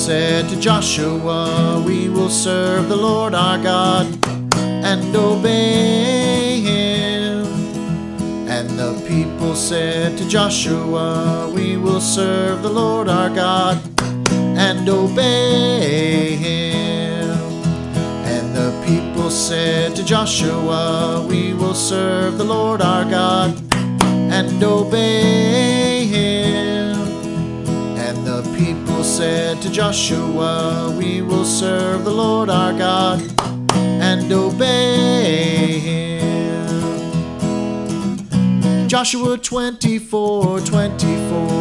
said to Joshua, We will serve the Lord our God and obey him. And the people said to Joshua, We will serve the Lord our God and obey him. And the people said to Joshua, We will serve the Lord our God and obey the people said to Joshua, We will serve the Lord our God and obey him. Joshua 24 24.